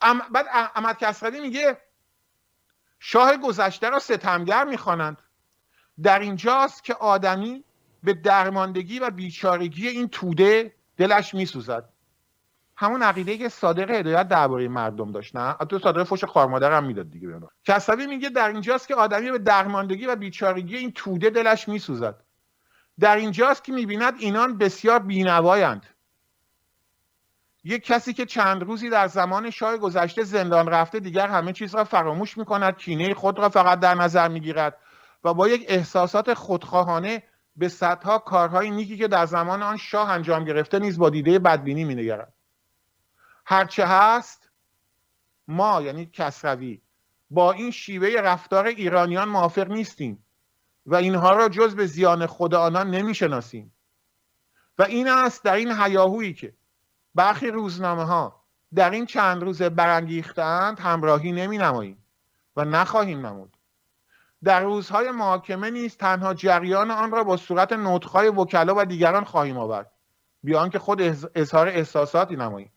ام... بعد احمد کسروی میگه شاه گذشته را ستمگر می‌خوانند. در اینجاست که آدمی به درماندگی و بیچارگی این توده دلش میسوزد. همون عقیده که صادق هدایت درباره مردم داشت نه؟ تو صادق فوش خارمادر هم می‌داد دیگه بیانا کسوی میگه در اینجاست که آدمی به درماندگی و بیچارگی این توده دلش میسوزد. در اینجاست که می‌بیند اینان بسیار بینوایند. یک کسی که چند روزی در زمان شاه گذشته زندان رفته دیگر همه چیز را فراموش می‌کند کینه خود را فقط در نظر می‌گیرد و با یک احساسات خودخواهانه به صدها کارهای نیکی که در زمان آن شاه انجام گرفته نیز با دیده بدبینی مینگرد. هرچه هست ما یعنی کسروی با این شیوه رفتار ایرانیان موافق نیستیم و اینها را جز به زیان خود آنان نمی‌شناسیم. و این است در این هیاهویی که برخی روزنامه ها در این چند روز برانگیختند همراهی نمی نماییم و نخواهیم نمود. در روزهای محاکمه نیز تنها جریان آن را با صورت نطخهای وکلا و دیگران خواهیم آورد بیان که خود اظهار احساساتی نماییم.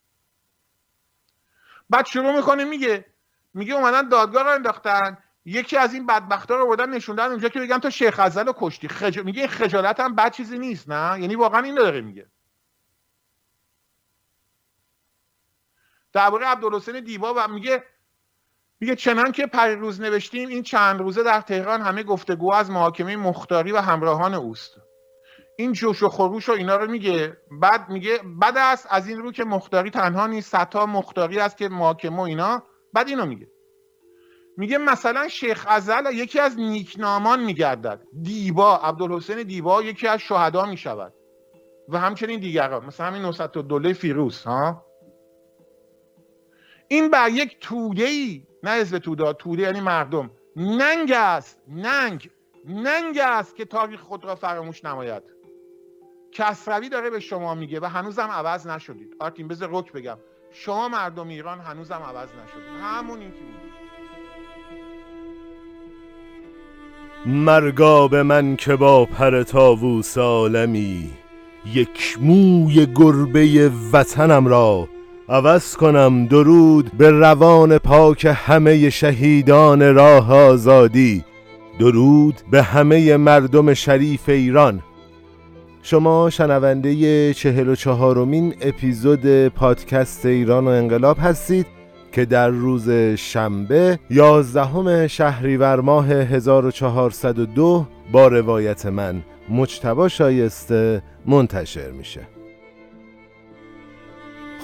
بعد شروع می‌کنه میگه میگه اومدن دادگاه رو انداختن یکی از این بدبختا رو بودن نشوندن اونجا که بگم تو شیخ ازل رو کشتی خج... میگه خجالت هم بد چیزی نیست نه؟ یعنی واقعا این داره میگه. درباره عبدالحسین دیبا و میگه میگه چنان که روز نوشتیم این چند روزه در تهران همه گفتگو از محاکمه مختاری و همراهان اوست. این جوش و خروش و اینا رو میگه بعد میگه بعد است از این رو که مختاری تنها نیست ستا مختاری است که محاکمه و اینا بعد اینو میگه. میگه مثلا شیخ ازل یکی از نیکنامان میگردد. دیبا عبدالحسین دیبا یکی از شهدا می‌شود. و همچنین دیگران مثلا همین نصرت دوله فیروز ها؟ این بر یک توده ای نه حزب توده توده یعنی مردم. ننگ است ننگ. ننگ است که تاریخ خود را فراموش نماید. کسروی داره به شما میگه و هنوزم عوض نشدید. آرتین بذار رک بگم. شما مردم ایران هنوزم عوض نشدید. همون این که بود مرگا به من که با پر تاووس عالمی یک موی گربه وطنم را عوض کنم درود به روان پاک همه شهیدان راه آزادی. درود به همه مردم شریف ایران. شما شنونده چهل و چهارمین اپیزود پادکست ایران و انقلاب هستید که در روز شنبه یازدهم شهریور ماه 1402 با روایت من مجتبا شایسته منتشر میشه.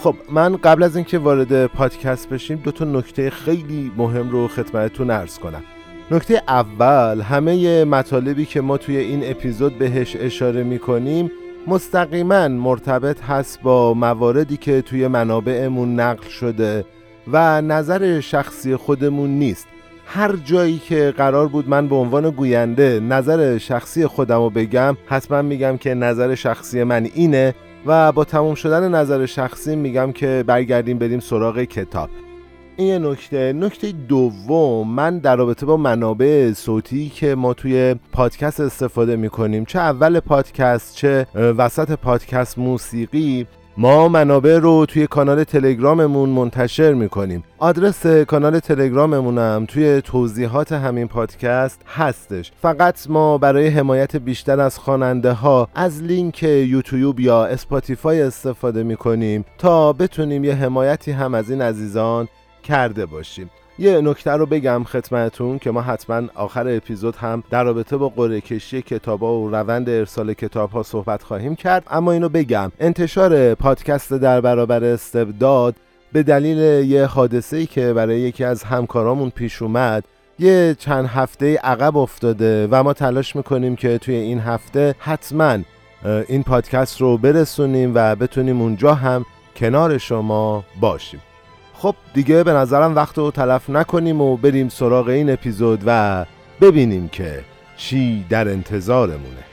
خب من قبل از اینکه وارد پادکست بشیم دو تا نکته خیلی مهم رو خدمتتون ارز کنم. نکته اول همه مطالبی که ما توی این اپیزود بهش اشاره می‌کنیم مستقیما مرتبط هست با مواردی که توی منابعمون نقل شده و نظر شخصی خودمون نیست. هر جایی که قرار بود من به عنوان گوینده نظر شخصی خودم رو بگم حتما میگم که نظر شخصی من اینه و با تموم شدن نظر شخصی میگم که برگردیم بریم سراغ کتاب. این یه نکته. نکته دوم من در رابطه با منابع صوتی که ما توی پادکست استفاده می‌کنیم چه اول پادکست چه وسط پادکست موسیقی ما منابع رو توی کانال تلگراممون منتشر می‌کنیم. آدرس کانال تلگراممونم توی توضیحات همین پادکست هستش. فقط ما برای حمایت بیشتر از خواننده ها از لینک یوتیوب یا Spotify استفاده می‌کنیم تا بتونیم یه حمایتی هم از این عزیزان کرده باشیم. یه نکته رو بگم خدمتون که ما حتما آخر اپیزود هم در رابطه با قرعه کشی کتابا و روند ارسال کتاب ها صحبت خواهیم کرد. اما اینو بگم انتشار پادکست در برابر استبداد به دلیل یه حادثه ای که برای یکی از همکارامون پیش اومد یه چند هفته عقب افتاده و ما تلاش می‌کنیم که توی این هفته حتما این پادکست رو برسونیم و بتونیم اونجا هم کنار شما باشیم. خب دیگه به نظرم وقت رو تلف نکنیم و بریم سراغ این اپیزود و ببینیم که چی در انتظارمونه.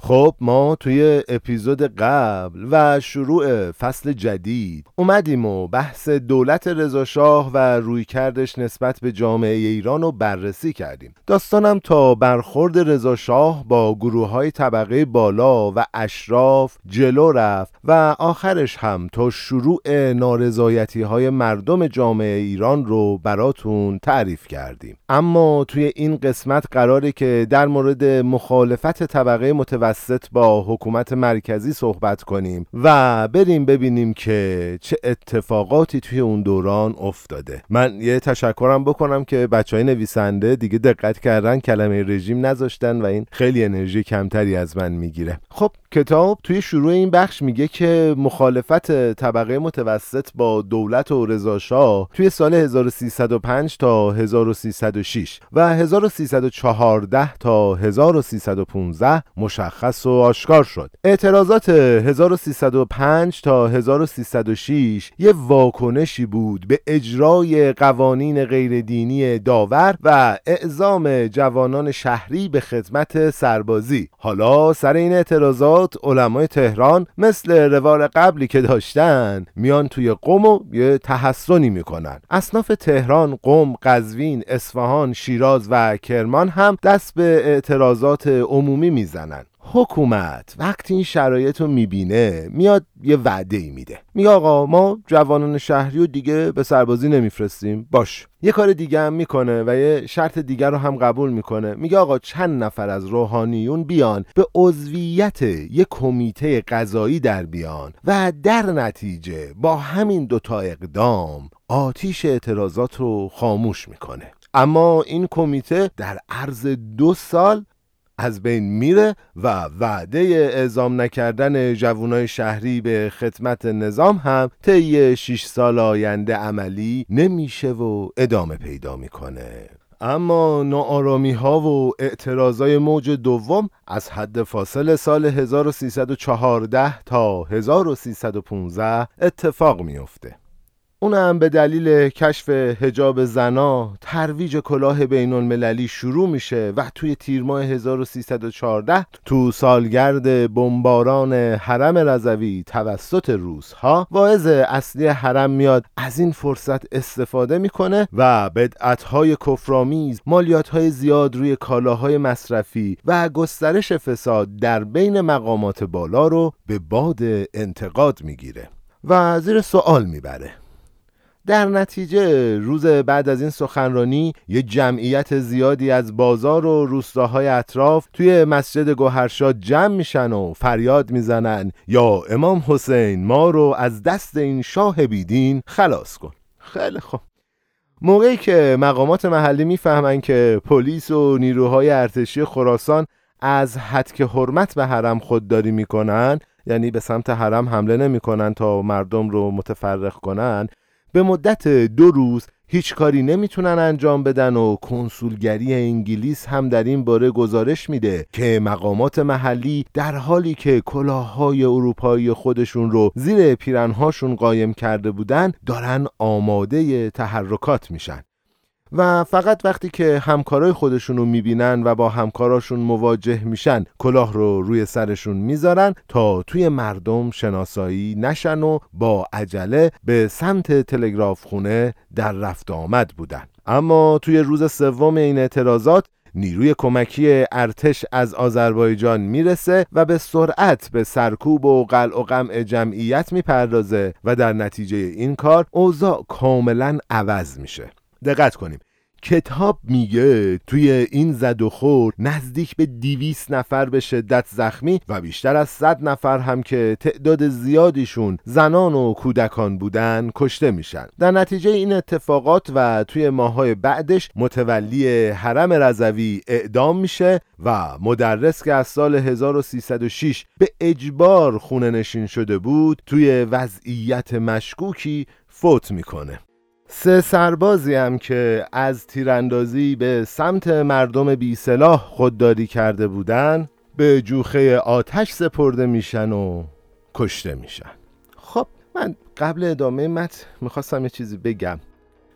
خب ما توی اپیزود قبل و شروع فصل جدید اومدیم و بحث دولت رضاشاه و رویکردش نسبت به جامعه ایران رو بررسی کردیم. داستانم تا برخورد رضاشاه با گروه های طبقه بالا و اشراف جلو رفت و آخرش هم تا شروع نارضایتی های مردم جامعه ایران رو براتون تعریف کردیم. اما توی این قسمت قراره که در مورد مخالفت طبقه متوسط متوسط با حکومت مرکزی صحبت کنیم و بریم ببینیم که چه اتفاقاتی توی اون دوران افتاده. من یه تشکرم بکنم که بچه های نویسنده دیگه دقت کردن کلمه رژیم نذاشتن و این خیلی انرژی کمتری از من می‌گیره. خب کتاب توی شروع این بخش میگه که مخالفت طبقه متوسط با دولت و رضاشاه توی سال 1305 تا 1306 و 1314 تا 1315 مشخص و آشکار شد. اعتراضات 1305 تا 1306 یه واکنشی بود به اجرای قوانین غیردینی داور و اعزام جوانان شهری به خدمت سربازی. حالا سر این اعتراضات علمای تهران مثل روال قبلی که داشتن میان توی قم و یه تحسنی می‌کنن. اصناف تهران، قم، قزوین، اصفهان، شیراز و کرمان هم دست به اعتراضات عمومی می‌زنن. حکومت وقتی این شرایط رو می‌بینه میاد یه وعده ای میده. میگه آقا ما جوانان شهری و دیگه به سربازی نمیفرستیم. باش. یه کار دیگه هم می‌کنه و یه شرط دیگر رو هم قبول می‌کنه. میگه آقا چند نفر از روحانیون بیان به عضویت یه کمیته قضایی در بیان و در نتیجه با همین دوتا اقدام آتیش اعتراضات رو خاموش می‌کنه. اما این کمیته در عرض دو سال از بین میره و وعده اعزام نکردن جوانای شهری به خدمت نظام هم طی 6 سال آینده عملی نمیشه و ادامه پیدا می‌کنه. اما ناآرامی ها و اعتراضای موج دوم از حد فاصل سال 1314 تا 1315 اتفاق میافته. اونم به دلیل کشف هجاب زنا ترویج کلاه بین المللی شروع میشه و توی تیر ماه 1314 تو سالگرد بمباران حرم رضوی توسط روس ها واعظ اصلی حرم میاد از این فرصت استفاده می‌کنه و بدعتهای کفرآمیز مالیاتهای زیاد روی کالاهای مصرفی و گسترش فساد در بین مقامات بالا رو به باد انتقاد می‌گیره و زیر سوال می‌بره. در نتیجه روز بعد از این سخنرانی یه جمعیت زیادی از بازار و روستاهای اطراف توی مسجد گوهرشاد جمع میشن و فریاد می‌زنن یا امام حسین ما رو از دست این شاه بیدین خلاص کن. خیلی خوب. موقعی که مقامات محلی می‌فهمن که پلیس و نیروهای ارتشی خراسان از حد حرمت به حرم خودداری می‌کنن یعنی به سمت حرم حمله نمی‌کنن تا مردم رو متفرق کنن به مدت دو روز هیچ کاری نمی‌تونن انجام بدن و کنسولگری انگلیس هم در این باره گزارش میده که مقامات محلی در حالی که کلاههای اروپایی خودشون رو زیر پیرنهاشون قایم کرده بودن دارن آماده تحرکات میشن. و فقط وقتی که همکارای خودشون رو می‌بینن و با همکاراشون مواجه میشن کلاه رو روی سرشون می‌ذارن تا توی مردم شناسایی نشن و با عجله به سمت تلگراف خونه در رفت آمد بودن. اما توی روز سوم این اعتراضات نیروی کمکی ارتش از آذربایجان می‌رسه و به سرعت به سرکوب و قلع و قمع جمعیت می‌پردازه و در نتیجه این کار اوضاع کاملا عوض میشه. دقت کنیم. کتاب میگه توی این زد و خور نزدیک به دیویس نفر به شدت زخمی و بیشتر از صد نفر هم که تعداد زیادیشون زنان و کودکان بودن کشته میشن. در نتیجه این اتفاقات و توی ماهای بعدش متولی حرم رضوی اعدام میشه و مدرس که از سال 1306 به اجبار خونه نشین شده بود توی وضعیت مشکوکی فوت می‌کنه. سه سربازی هم که از تیراندازی به سمت مردم بی سلاح خودداری کرده بودن به جوخه آتش سپرده میشن و کشته میشن. خب من قبل ادامه مت می‌خواستم یه چیزی بگم.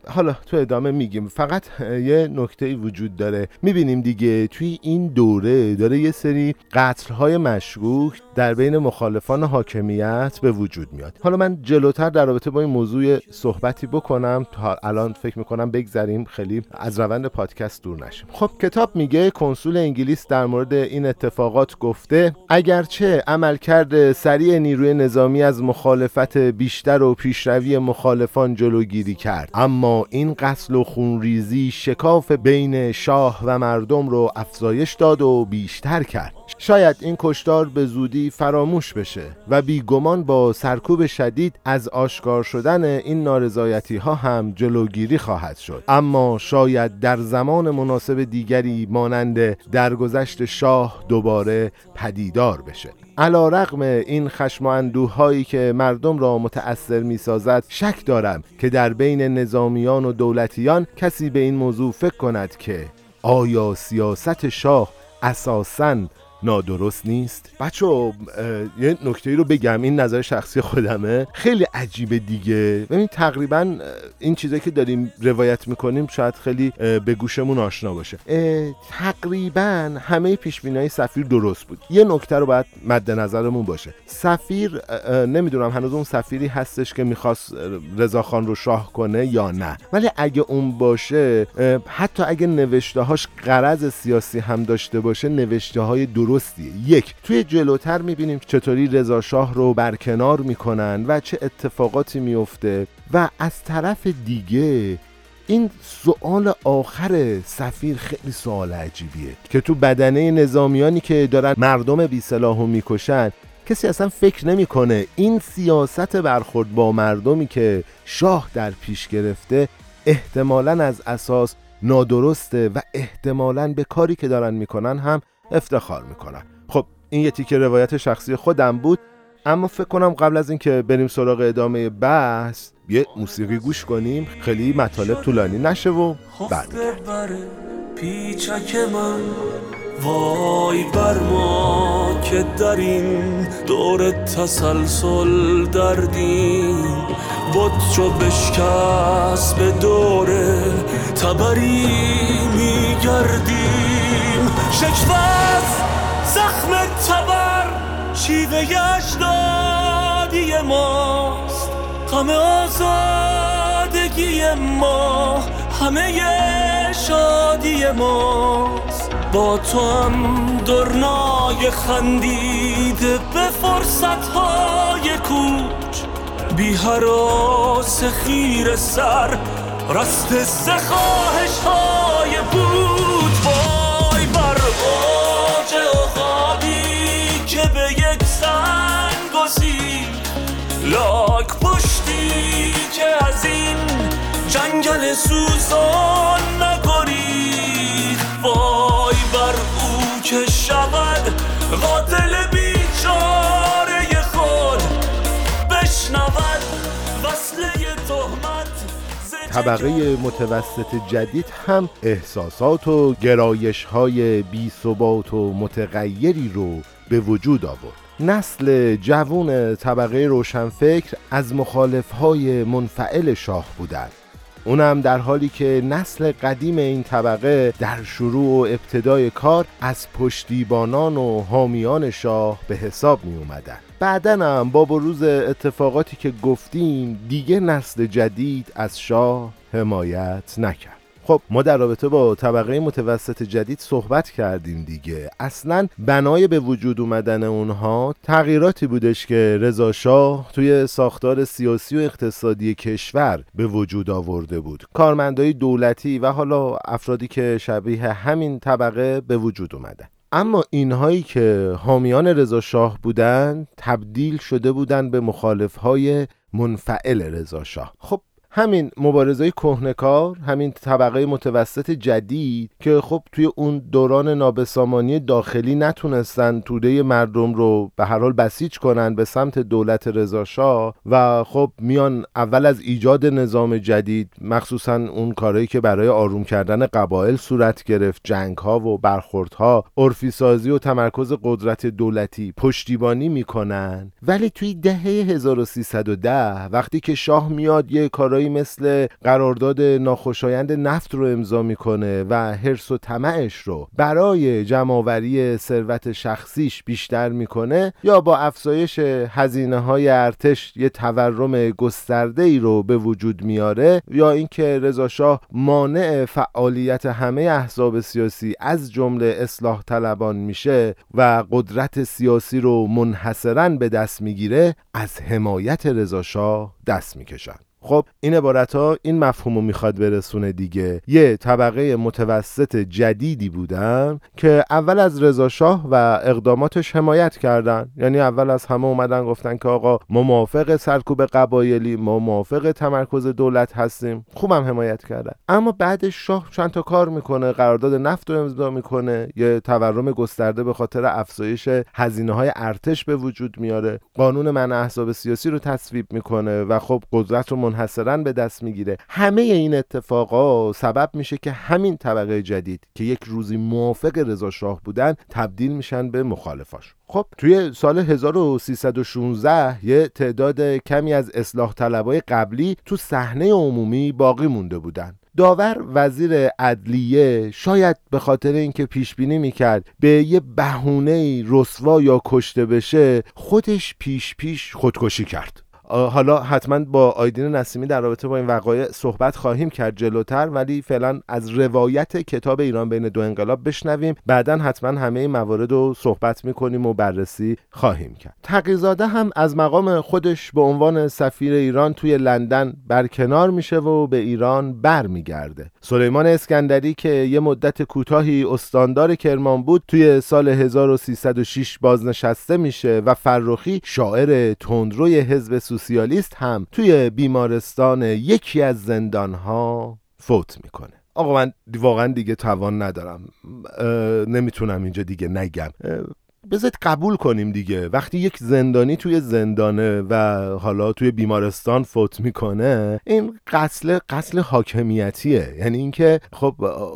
حالا تو ادامه میگیم. فقط یه نکته وجود داره. می‌بینیم دیگه توی این دوره داره یه سری قتلهای مشکوک در بین مخالفان حاکمیت به وجود میاد. حالا من جلوتر در رابطه با این موضوع صحبتی بکنم. تا الان فکر می‌کنم بگذریم خیلی از روند پادکست دور نشیم. خب کتاب میگه کنسول انگلیس در مورد این اتفاقات گفته اگرچه عملکرد سریع نیروی نظامی از مخالفت بیشتر و پیشروی مخالفان جلوگیری کرد اما این قتل و خونریزی شکاف بین شاه و مردم رو افزایش داد و بیشتر کرد. شاید این کشتار به زودی فراموش بشه و بیگمان با سرکوب شدید از آشکار شدن این نارضایتی ها هم جلوگیری خواهد شد. اما شاید در زمان مناسب دیگری مانند درگذشت شاه دوباره پدیدار بشه. علا رقم این خشم و اندوه هایی که مردم را متأثر می سازد شک دارم که در بین نظامیان و دولتیان کسی به این موضوع فکر کند که آیا سیاست شاه اساساً نادرست نیست؟ بچه یه نکته رو بگم این نظر شخصی خودمه. خیلی عجیبه دیگه. ببین تقریبا این چیزایی که داریم روایت می‌کنیم شاید خیلی به گوشمون آشنا باشه. تقریبا همه پیش های سفیر درست بود. یه نکته رو باید مد نظرمون باشه. سفیر نمی‌دونم هنوز اون سفیری هستش که می‌خواست رضاخان رو شاه کنه یا نه. ولی اگه اون باشه حتی اگه نوشته هاش سیاسی هم داشته باشه نوشته های درست درستیه. یک توی جلوتر می‌بینیم چطوری رضا شاه رو برکنار می‌کنن و چه اتفاقاتی میفته و از طرف دیگه این سوال آخر سفیر خیلی سوال عجیبیه که تو بدنه نظامیانی که دارن مردم بی سلاح می‌کشن کسی اصلا فکر نمی‌کنه این سیاست برخورد با مردمی که شاه در پیش گرفته احتمالا از اساس نادرسته و احتمالا به کاری که دارن می‌کنن هم افتخار می‌کنن خب این یه تیکه روایت شخصی خودم بود اما فکر کنم قبل از اینکه بریم سراغ ادامه بحث یه موسیقی گوش کنیم. خیلی مطالب طولانی نشه و پیچک من وای بر ما که در این دور تسلسل دردیم. بود چو بشکست به دور تبری میگردیم. شکوست زخم تبر شیوه اجدادی ماست. غم آزادگی ما همه شادی ماست. با تو هم درنای خندیده به فرصت های کوچ. بی حراس خیر سر رست سخواهش های بود. لاک پشتی که از این جنگل سوزان نگرید وای بر او که شود قاتل بیچاره خود. بشنود وصله تهمت طبقه متوسط جدید هم احساسات و گرایش های بی ثبات و متغیری رو به وجود آورد. نسل جوون طبقه روشنفکر از مخالف های منفعل شاه بودند. اونم در حالی که نسل قدیم این طبقه در شروع و ابتدای کار از پشتیبانان و حامیان شاه به حساب می اومدن بعدن هم با بروز اتفاقاتی که گفتیم دیگه نسل جدید از شاه حمایت نکرد. خب ما در رابطه با طبقه متوسط جدید صحبت کردیم دیگه. اصلا بنای به وجود اومدن اونها تغییراتی بودش که رضا شاه توی ساختار سیاسی و اقتصادی کشور به وجود آورده بود. کارمندای دولتی و حالا افرادی که شبیه همین طبقه به وجود اومدن. اما اینهایی که حامیان رضا شاه بودند تبدیل شده بودند به مخالفهای منفعل رضا شاه. خب همین مبارزه کهنکار همین طبقه متوسط جدید که خب توی اون دوران نابسامانی داخلی نتونستن توده مردم رو به هر حال بسیج کنن به سمت دولت رضاشاه و خب میان اول از ایجاد نظام جدید مخصوصا اون کارهایی که برای آروم کردن قبایل صورت گرفت جنگ ها و برخورد ها عرفی سازی و تمرکز قدرت دولتی پشتیبانی می‌کنن. ولی توی دهه 1310 وقتی که شاه میاد یه کارهای چیزایی مثل قرارداد ناخوشایند نفت رو امضا می‌کنه و حرس و طمعش رو برای جمعآوری ثروت شخصیش بیشتر می‌کنه یا با افزایش هزینه های ارتش یه تورم گسترده ای رو به وجود میاره یا اینکه رضا شاه مانع فعالیت همه احزاب سیاسی از جمله اصلاح طلبان میشه و قدرت سیاسی رو منحصرا به دست می‌گیره از حمایت رضا شاه دست می‌کشن خب این عبارت ها این مفهوم رو می‌خواد برسونه دیگه. یه طبقه متوسط جدیدی بودن که اول از رضا شاه و اقداماتش حمایت کردن. یعنی اول از همه اومدن گفتن که آقا ما موافق سرکوب قبایلی ما موافق تمرکز دولت هستیم. خوبم حمایت کردن. اما بعدش شاه چند تا کار می‌کنه قرارداد نفت رو امضا می‌کنه یه تورم گسترده به خاطر افزایش هزینه های ارتش به وجود میاره. قانون منع احزاب سیاسی رو تصویب می‌کنه و خب قدرت رو منحصرا به دست می‌گیره. همه این اتفاقا سبب میشه که همین طبقه جدید که یک روزی موافق رضا شاه بودن تبدیل میشن به مخالفاش. خب توی سال 1316 یه تعداد کمی از اصلاح طلبای قبلی تو صحنه عمومی باقی مونده بودن. داور وزیر عدلیه شاید به خاطر اینکه پیش بینی می‌کرد به یه بهونه رسوا یا کشته بشه خودش پیش پیش خودکشی کرد. حالا حتما با آیدین نسیمی در رابطه با این وقایع صحبت خواهیم کرد جلوتر ولی فعلا از روایت کتاب ایران بین دو انقلاب بشنویم. بعدا حتما همه این موارد رو صحبت می‌کنیم و بررسی خواهیم کرد. تقیزاده هم از مقام خودش به عنوان سفیر ایران توی لندن برکنار میشه و به ایران برمیگرده. سلیمان اسکندری که یه مدت کوتاهی استاندار کرمان بود توی سال 1306 بازنشسته میشه و فرخی شاعر تندروی حزب سوسیالیست هم توی بیمارستان یکی از زندانها فوت می‌کنه. آقا من واقعا دیگه توان ندارم. نمی‌تونم اینجا دیگه نگم. بذارید قبول کنیم دیگه. وقتی یک زندانی توی زندانه و حالا توی بیمارستان فوت می‌کنه این قتل قتل حاکمیتیه. یعنی اینکه خب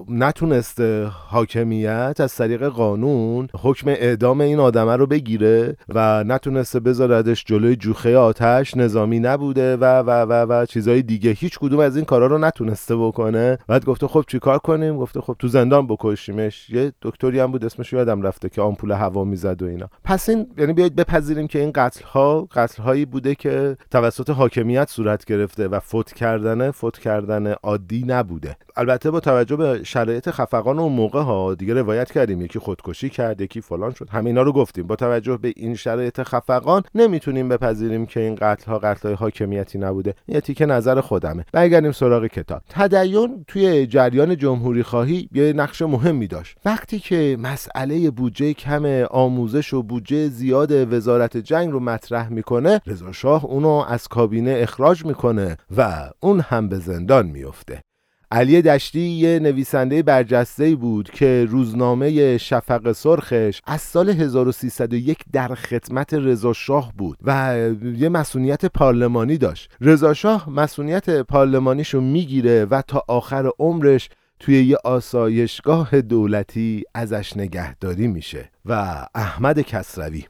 نتونسته حاکمیت از طریق قانون حکم اعدام این آدمه رو بگیره و نتونسته بذاردش جلوی جوخه آتش نظامی نبوده و و و و چیزای دیگه. هیچ کدوم از این کارا رو نتونسته بکنه. بعد گفته خب چیکار کنیم؟ گفته خب تو زندان بکشیمش. یه دکتری هم بود اسمش یادم رفته که آمپول هوا می‌زد. و اینا. پس این یعنی بیاید بپذیریم که این قتل ها قتل هایی بوده که توسط حاکمیت صورت گرفته و فوت کردن فوت کردن عادی نبوده. البته با توجه به شرایط خفقان اون موقع ها دیگه روایت کردیم یکی خودکشی کرد یکی فلان شد. همینا رو گفتیم. با توجه به این شرایط خفقان نمی‌تونیم بپذیریم که این قتل ها قتل های حاکمیتی نبوده. یه تیکه نظر خودمه. برگردیم سراغ کتاب. تدین توی جریان جمهوری خواهی یه نقش مهمی داشت. وقتی که مسئله بودجه کم آموزش و بودجه زیاد وزارت جنگ رو مطرح می‌کنه رضا شاه اونو از کابینه اخراج می‌کنه و اون هم به زندان میفته علی دشتی یه نویسنده برجسته بود که روزنامه شفق سرخش از سال 1301 در خدمت رضا شاه بود و یه مسئولیت پارلمانی داشت. رضا شاه مسئولیت پارلمانیشو می‌گیره و تا آخر عمرش توی یه آسایشگاه دولتی ازش نگهداری میشه. و احمد کسروی.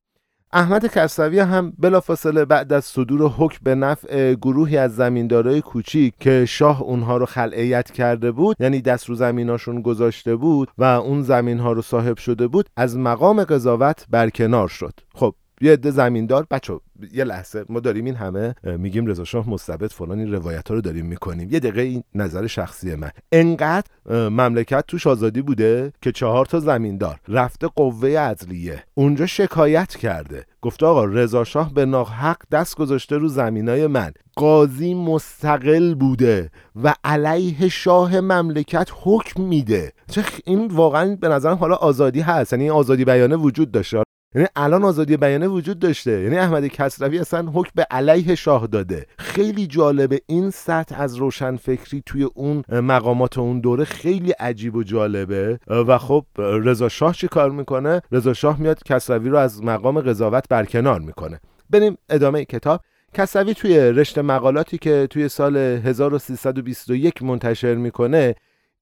احمد کسروی هم بلافاصله بعد از صدور حکم به نفع گروهی از زمیندارای کوچیک که شاه اونها رو خلعیت کرده بود یعنی دست رو زمیناشون گذاشته بود و اون زمین ها رو صاحب شده بود از مقام قضاوت برکنار شد. خب یه عده زمیندار بچه یه لحظه ما داریم این همه میگیم رضا شاه مستبد فلان این روایت ها رو داریم می‌کنیم. یه دقیقه این نظر شخصی من. انقدر مملکت توش آزادی بوده که چهار تا زمیندار رفته قوه عدلیه. اونجا شکایت کرده. گفته آقا رضا شاه به ناحق دست گذاشته رو زمینای من. قاضی مستقل بوده و علیه شاه مملکت حکم میده. چه این واقعا به نظرم حالا آزادی هست. یعنی آزادی بیانه وجود داشته. یعنی الان آزادی بیانه وجود داشته. یعنی احمد کسروی اصلا حکم به علیه شاه داده. خیلی جالبه این سطح از روشنفکری توی اون مقامات اون دوره خیلی عجیب و جالبه. و خب رضا شاه چی کار می‌کنه؟ رضا شاه میاد کسروی رو از مقام قضاوت برکنار می‌کنه. بریم ادامه کتاب. کسروی توی رشته مقالاتی که توی سال 1321 منتشر می‌کنه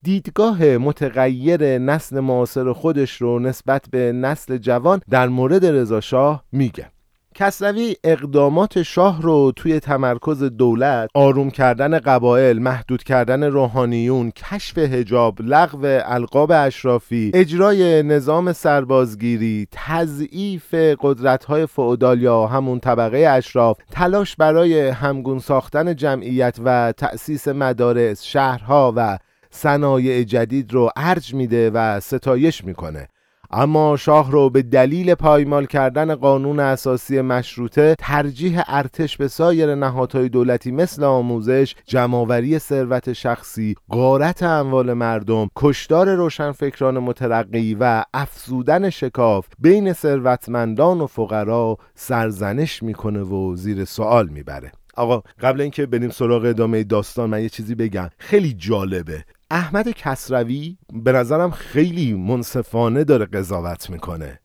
دیدگاه متغیر نسل معاصر خودش رو نسبت به نسل جوان در مورد رضا شاه میگه. کسروی اقدامات شاه رو توی تمرکز دولت آروم کردن قبایل محدود کردن روحانیون کشف هجاب لغو القاب اشرافی اجرای نظام سربازگیری تضعیف قدرت‌های فئودال یا همون طبقه اشراف تلاش برای همگون ساختن جمعیت و تأسیس مدارس شهرها و صنایع جدید رو ارج میده و ستایش می‌کنه. اما شاه رو به دلیل پایمال کردن قانون اساسی مشروطه ترجیح ارتش به سایر نهادهای دولتی مثل آموزش جمعآوری ثروت شخصی غارت اموال مردم کشدار روشنفکران مترقی و افزودن شکاف بین ثروتمندان و فقرا سرزنش می‌کنه و زیر سوال می‌بره. آقا قبل اینکه بریم سراغ ادامه داستان من یه چیزی بگم. خیلی جالبه. احمد کسروی به نظرم خیلی منصفانه داره قضاوت می‌کنه.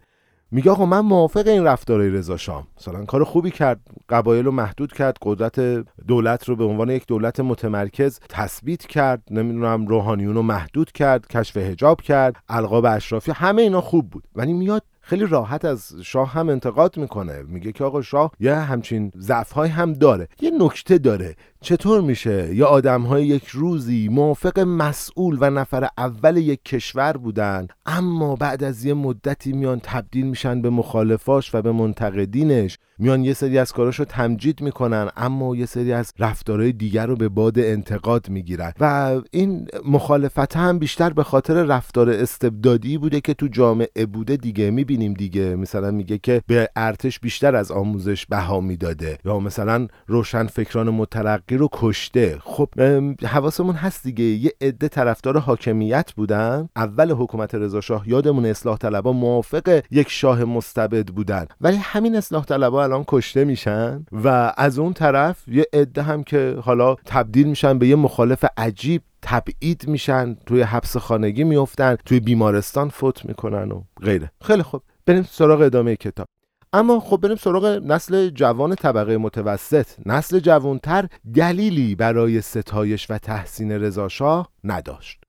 میگه آقا من موافق این رفتارهای رضا شام. مثلا کار خوبی کرد قبایل رو محدود کرد قدرت دولت رو به عنوان یک دولت متمرکز تثبیت کرد نمی‌دونم روحانیون رو محدود کرد کشف هجاب کرد القاب اشرافی همه اینا خوب بود. ولی میاد خیلی راحت از شاه هم انتقاد می‌کنه. میگه که آقا شاه یه همچین ضعف هم داره. یه نکته داره. چطور میشه یا آدم های یک روزی موافق مسئول و نفر اول یک کشور بودن اما بعد از یه مدتی میان تبدیل میشن به مخالفاش و به منتقدینش؟ میان یه سری از کاراشو تمجید می‌کنن اما یه سری از رفتارهای دیگر رو به باد انتقاد می‌گیرن. و این مخالفت هم بیشتر به خاطر رفتار استبدادی بوده که تو جامعه بوده دیگه. می‌بینیم دیگه. مثلا میگه که به ارتش بیشتر از آموزش بها می‌داده. یا مثلا روشن فکران مترقی رو کشته. خب حواسمون هست دیگه. یه عده طرفدار حاکمیت بودن. اول حکومت رضا شاه یادمون اصلاح طلبا موافق یک شاه مستبد بودن. ولی همین اصلاح طلبا الان کشته میشن و از اون طرف یه عده هم که حالا تبدیل میشن به یه مخالف عجیب تبعید میشن توی حبس خانگی میفتن توی بیمارستان فوت می‌کنن و غیره. خیلی خوب. بریم سراغ ادامه کتاب. اما خب بریم سراغ نسل جوان طبقه متوسط. نسل جوانتر دلیلی برای ستایش و تحسین رضاشاه نداشت.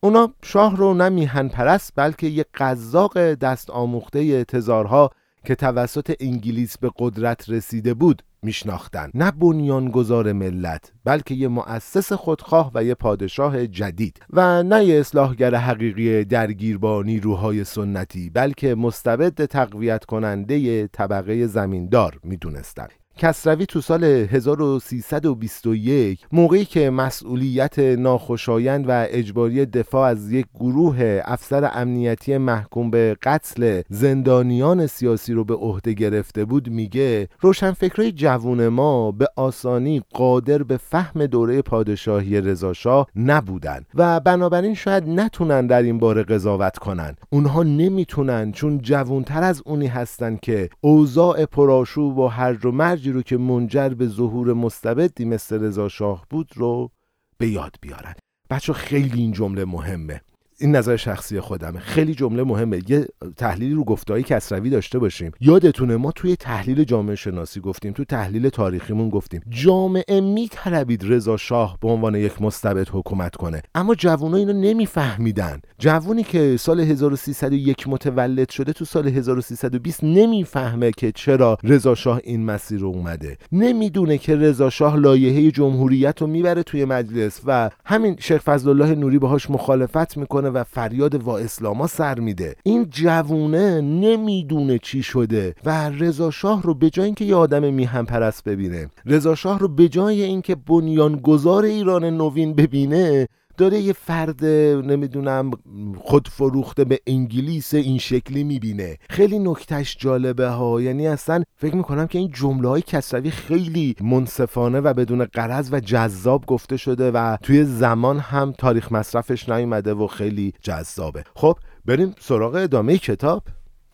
اونا شاه رو نه میهن پرست بلکه یک قذاق دست آموخته تزارها که توسط انگلیس به قدرت رسیده بود میشناختن نه بنیانگذار ملت بلکه یه مؤسس خودخواه و یه پادشاه جدید. و نه یه اصلاحگر حقیقی درگیر با نیروهای سنتی بلکه مستبد تقویت کننده طبقه زمیندار می‌دونستند. کسروی تو سال 1321 موقعی که مسئولیت ناخوشایند و اجباری دفاع از یک گروه افسر امنیتی محکوم به قتل زندانیان سیاسی رو به عهده گرفته بود میگه روشنفکرای جوون ما به آسانی قادر به فهم دوره پادشاهی رضاشاه نبودن و بنابراین شاید نتونن در این باره قضاوت کنن. اونها نمی‌تونن چون جوونتر از اونی هستن که اوضاع پرآشوب و هرج و مرج رو که منجر به ظهور مستبدی مثل رضا شاه بود رو به یاد بیارن. بچه خیلی این جمله مهمه. این نظر شخصی خودمه. خیلی جمله مهمه. یه تحلیلی رو گفتهای کسروی داشته باشیم. یادتونه ما توی تحلیل جامعه شناسی گفتیم تو تحلیل تاریخیمون گفتیم. جامعه میطلبید رضا شاه به عنوان یک مستبد حکومت کنه. اما جوونا اینو نمیفهمیدن. جوونی که سال 1301 متولد شده تو سال 1320 نمی‌فهمه که چرا رضا شاه این مسیر رو اومده. نمی‌دونه که رضا شاه لایحه جمهوریت رو می‌بره توی مجلس و همین شیخ فضل الله نوری باهاش مخالفت می‌کنه و فریاد وا اسلاما سر میده. این جوونه نمی‌دونه چی شده و رضا شاه رو به جای اینکه یه آدم میهم پرست ببینه رضا شاه رو به جای اینکه بنیانگذار ایران نوین ببینه داره یه فرد نمی‌دونم خود فروخته به انگلیس این شکلی می‌بینه. خیلی نکتش جالبه ها. یعنی اصلا فکر می‌کنم که این جمله های کسروی خیلی منصفانه و بدون قرض و جذاب گفته شده و توی زمان هم تاریخ مصرفش نیومده و خیلی جذابه. خب بریم سراغ ادامه کتاب.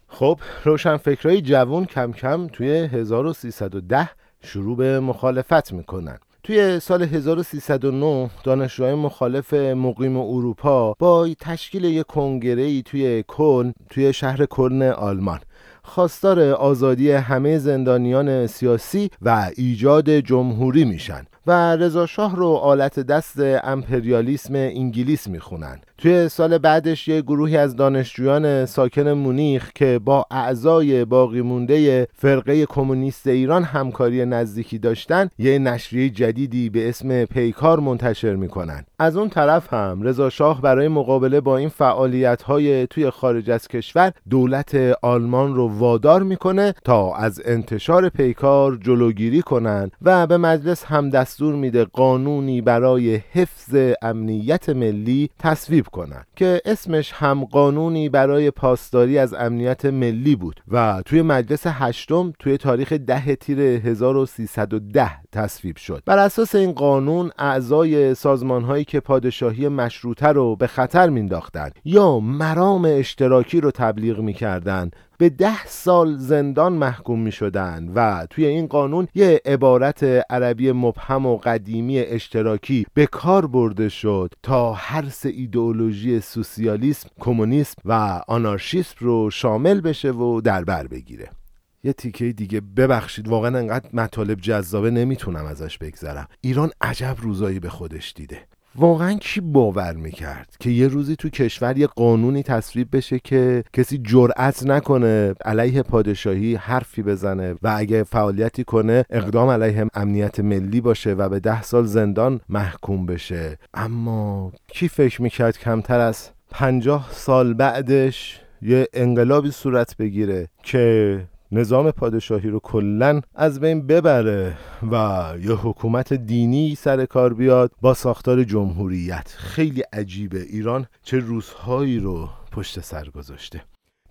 خب روشنفکرهای جوون کم کم توی 1310 شروع به مخالفت می‌کنن. توی سال 1309 دانشجوهای مخالف مقیم اروپا با تشکیل یک کنگره توی کلن توی شهر کلن آلمان. خواستار آزادی همه زندانیان سیاسی و ایجاد جمهوری میشن و رضا شاه رو آلت دست امپریالیسم انگلیس می‌خونن. توی سال بعدش یه گروهی از دانشجویان ساکن مونیخ که با اعضای باقی مونده فرقه کمونیست ایران همکاری نزدیکی داشتن یه نشریه جدیدی به اسم پیکار منتشر می‌کنن. از اون طرف هم رضا شاه برای مقابله با این فعالیت های توی خارج از کشور دولت آلمان رو وادار می‌کنه تا از انتشار پیکار جلوگیری کنن و به مجلس هم دستور میده قانونی برای حفظ امنیت ملی تصویب کنن که اسمش هم قانونی برای پاسداری از امنیت ملی بود و توی مجلس هشتم توی تاریخ ده تیر 1310 تصویب شد. بر اساس این قانون اعضای سازمان هایی که پادشاهی مشروطه رو به خطر مینداختند یا مرام اشتراکی رو تبلیغ می‌کردند به ده سال زندان محکوم می شدن و توی این قانون یه عبارت عربی مبهم و قدیمی اشتراکی به کار برده شد تا هر سه ایدئولوژی سوسیالیسم، کمونیسم و آنارشیسم رو شامل بشه و در بر بگیره. یه تیکه دیگه ببخشید واقعا انقدر مطالب جذابه نمی‌تونم ازش بگذرم. ایران عجب روزایی به خودش دیده. واقعا کی باور می‌کرد که یه روزی تو کشور یه قانونی تصویب بشه که کسی جرأت نکنه علیه پادشاهی حرفی بزنه و اگه فعالیتی کنه اقدام علیه امنیت ملی باشه و به ده سال زندان محکوم بشه. اما کی فکر می‌کرد کمتر از پنجاه سال بعدش یه انقلابی صورت بگیره که نظام پادشاهی رو کلا از بین ببره و یه حکومت دینی سر کار بیاد با ساختار جمهوریت. خیلی عجیبه. ایران چه روزهایی رو پشت سر گذاشته.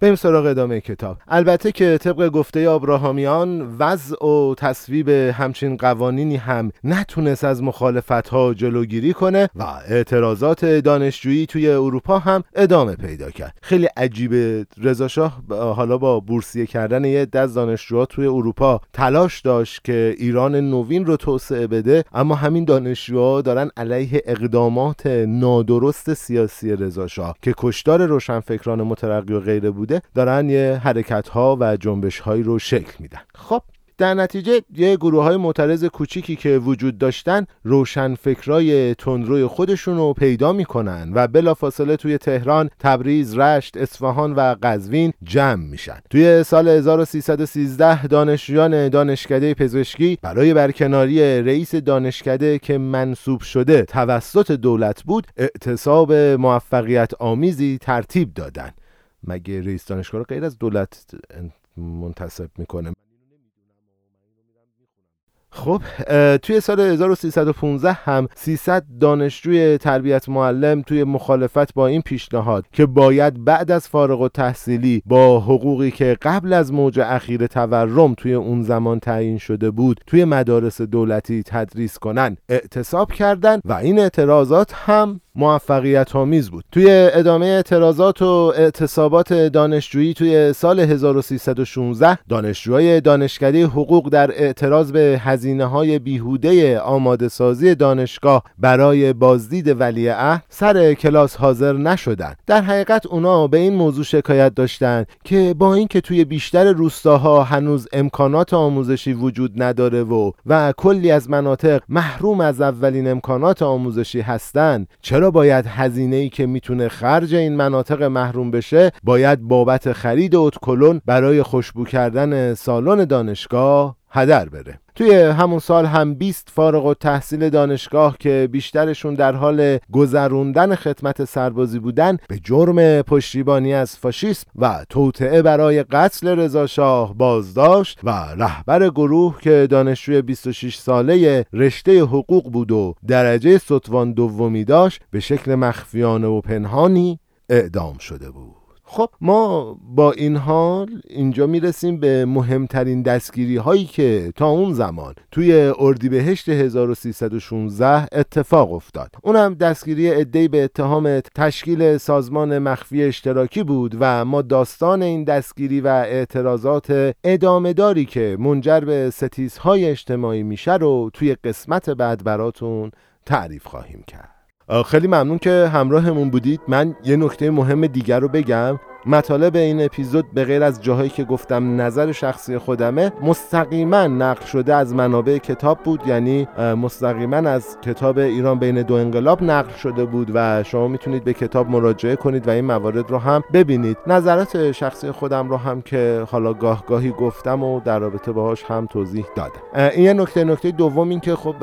بریم سراغ ادامه کتاب. البته که طبق گفته آبراهامیان وضع و تصویب همچین قوانینی هم نتونست از مخالفت ها جلوگیری کنه و اعتراضات دانشجویی توی اروپا هم ادامه پیدا کرد. خیلی عجیبه. رضا شاه حالا با بورسیه کردن یه دست دانشجوها توی اروپا تلاش داشت که ایران نوین رو توسعه بده اما همین دانشجوها دارن علیه اقدامات نادرست سیاسی رضا شاه که کشتار روشنفکران مترقی و غیره بوده دارن یه حرکت ها و جنبش هایی رو شکل میدن خب در نتیجه یه گروه های معترض کوچیکی که وجود داشتن روشن فکرای تندروی خودشون رو پیدا می‌کنن و بلافاصله توی تهران، تبریز، رشت، اصفهان و قزوین جمع میشن. توی سال 1313 دانشجویان دانشکده پزشکی برای برکناری رئیس دانشکده که منصوب شده توسط دولت بود اعتصاب موفقیت آمیزی ترتیب دادن مگه رئیس دانشگاه رو غیر از دولت منتصب می‌کنه؟ خب توی سال 1315 هم 300 دانشجوی تربیت معلم توی مخالفت با این پیشنهاد که باید بعد از فارغ و تحصیلی با حقوقی که قبل از موج اخیر تورم توی اون زمان تعیین شده بود توی مدارس دولتی تدریس کنن اعتصاب کردن و این اعتراضات هم موفقیت آمیز بود. توی ادامه اعتراضات و اعتصابات دانشجویی توی سال 1316 دانشجوهای دانشکده حقوق در اعتراض به هزینه های بیهوده آماده سازی دانشگاه برای بازدید ولیعهد سر کلاس حاضر نشدند. در حقیقت اونا به این موضوع شکایت داشتند که با اینکه توی بیشتر روستاها هنوز امکانات آموزشی وجود نداره و و کلی از مناطق محروم از اولین امکانات آموزشی هستند چرا چرا باید هزینه ای که می‌تونه خرج این مناطق محروم بشه باید بابت خرید اتکلون برای خوشبو کردن سالن دانشگاه هدر بره. توی همون سال هم 20 فارغ و تحصیل دانشگاه که بیشترشون در حال گذروندن خدمت سربازی بودن به جرم پشتیبانی از فاشیسم و توطعه برای قتل رضا شاه بازداشت و رهبر گروه که دانشجوی 26 ساله رشته حقوق بود و درجه ستوان دومی داشت به شکل مخفیانه و پنهانی اعدام شده بود. خب ما با این حال اینجا می‌رسیم به مهمترین دستگیری هایی که تا اون زمان توی اردیبهشت 1316 اتفاق افتاد. اونم دستگیری عدهای به اتهام تشکیل سازمان مخفی اشتراکی بود و ما داستان این دستگیری و اعتراضات ادامه داری که منجر به ستیزهای اجتماعی میشه رو توی قسمت بعد براتون تعریف خواهیم کرد. خیلی ممنون که همراهمون بودید. من یه نکته مهم دیگر رو بگم. مطالب این اپیزود به غیر از جاهایی که گفتم نظر شخصی خودمه مستقیما نقل شده از منابع کتاب بود یعنی مستقیما از کتاب ایران بین دو انقلاب نقل شده بود و شما می‌تونید به کتاب مراجعه کنید و این موارد رو هم ببینید. نظرات شخصی خودم رو هم که حالا گاه گاهی گفتم و در رابطه باهاش هم توضیح دادم. این نکته نکته دوم این که خب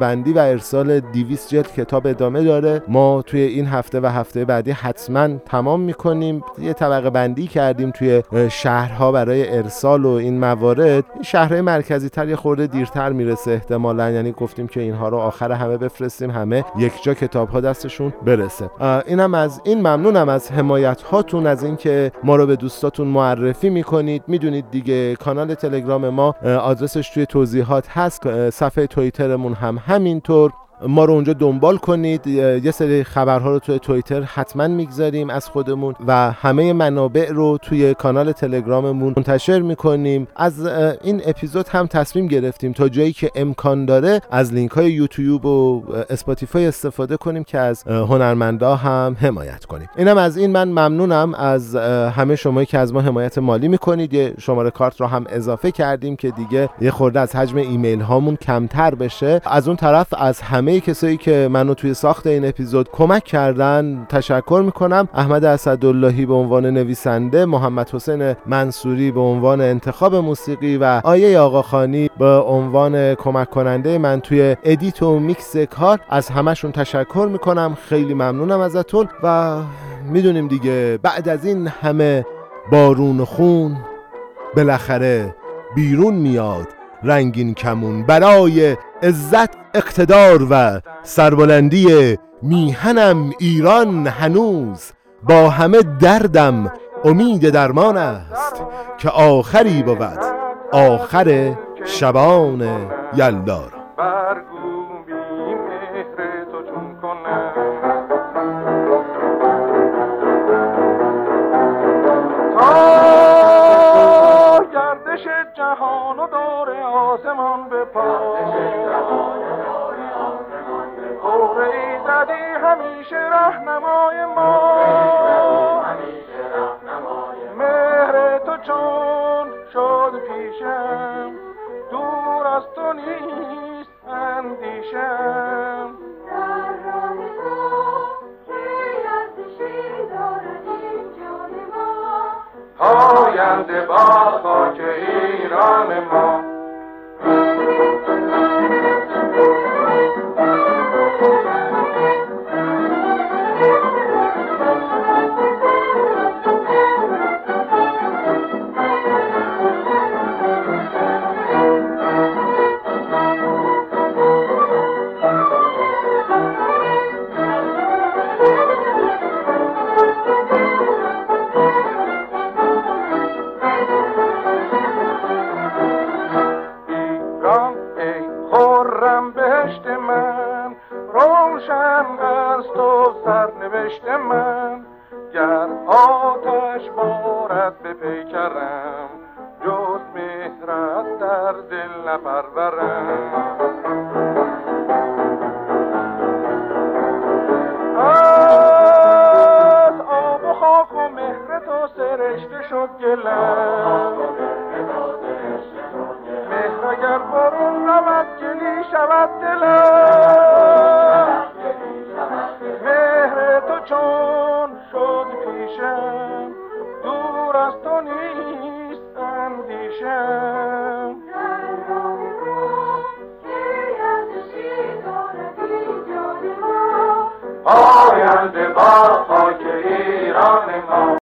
بندی و ارسال 200 جلد کتاب ادامه داره. ما توی این هفته و هفته بعدی حتما تمام می‌کنیم. یه طبقه بندی کردیم توی شهرها برای ارسال و این موارد. شهرهای مرکزی تر یه خورده دیرتر می‌رسه احتمالا. یعنی گفتیم که اینها رو آخر همه بفرستیم همه یک جا دستشون برسه. اینم از این ممنونم از حمایت هاتون از اینکه ما رو به دوستاتون معرفی می‌کنید. می‌دونید دیگه کانال تلگرام ما آدرسش توی توضیحات هست. صفحه توییترمون هم همینطور. ما رو اونجا دنبال کنید. یه سری خبرها رو توی توییتر حتما می‌گذاریم از خودمون و همه منابع رو توی کانال تلگراممون منتشر می‌کنیم. از این اپیزود هم تصمیم گرفتیم تا جایی که امکان داره از لینک های یوتیوب و Spotify استفاده کنیم که از هنرمندا هم حمایت کنیم. اینم از این. من ممنونم از همه شمایی که از ما حمایت مالی می‌کنید. یه شماره کارت رو هم اضافه کردیم که دیگه یه خورده از حجم ایمیل هامون کمتر بشه. از اون طرف از همه همه کسایی که منو توی ساخت این اپیزود کمک کردن تشکر می‌کنم. احمد اسداللهی به عنوان نویسنده محمد حسین منصوری به عنوان انتخاب موسیقی و آیه آقاخانی به عنوان کمک کننده من توی edit و میکس کار. از همشون تشکر می‌کنم. خیلی ممنونم ازتون و می‌دونیم دیگه بعد از این همه بارون خون بالاخره بیرون میاد. رنگین کمون برای عزت اقتدار و سربلندی میهنم ایران هنوز با همه دردم امید درمان است که آخری بود آخر شبان یلدار. جهان و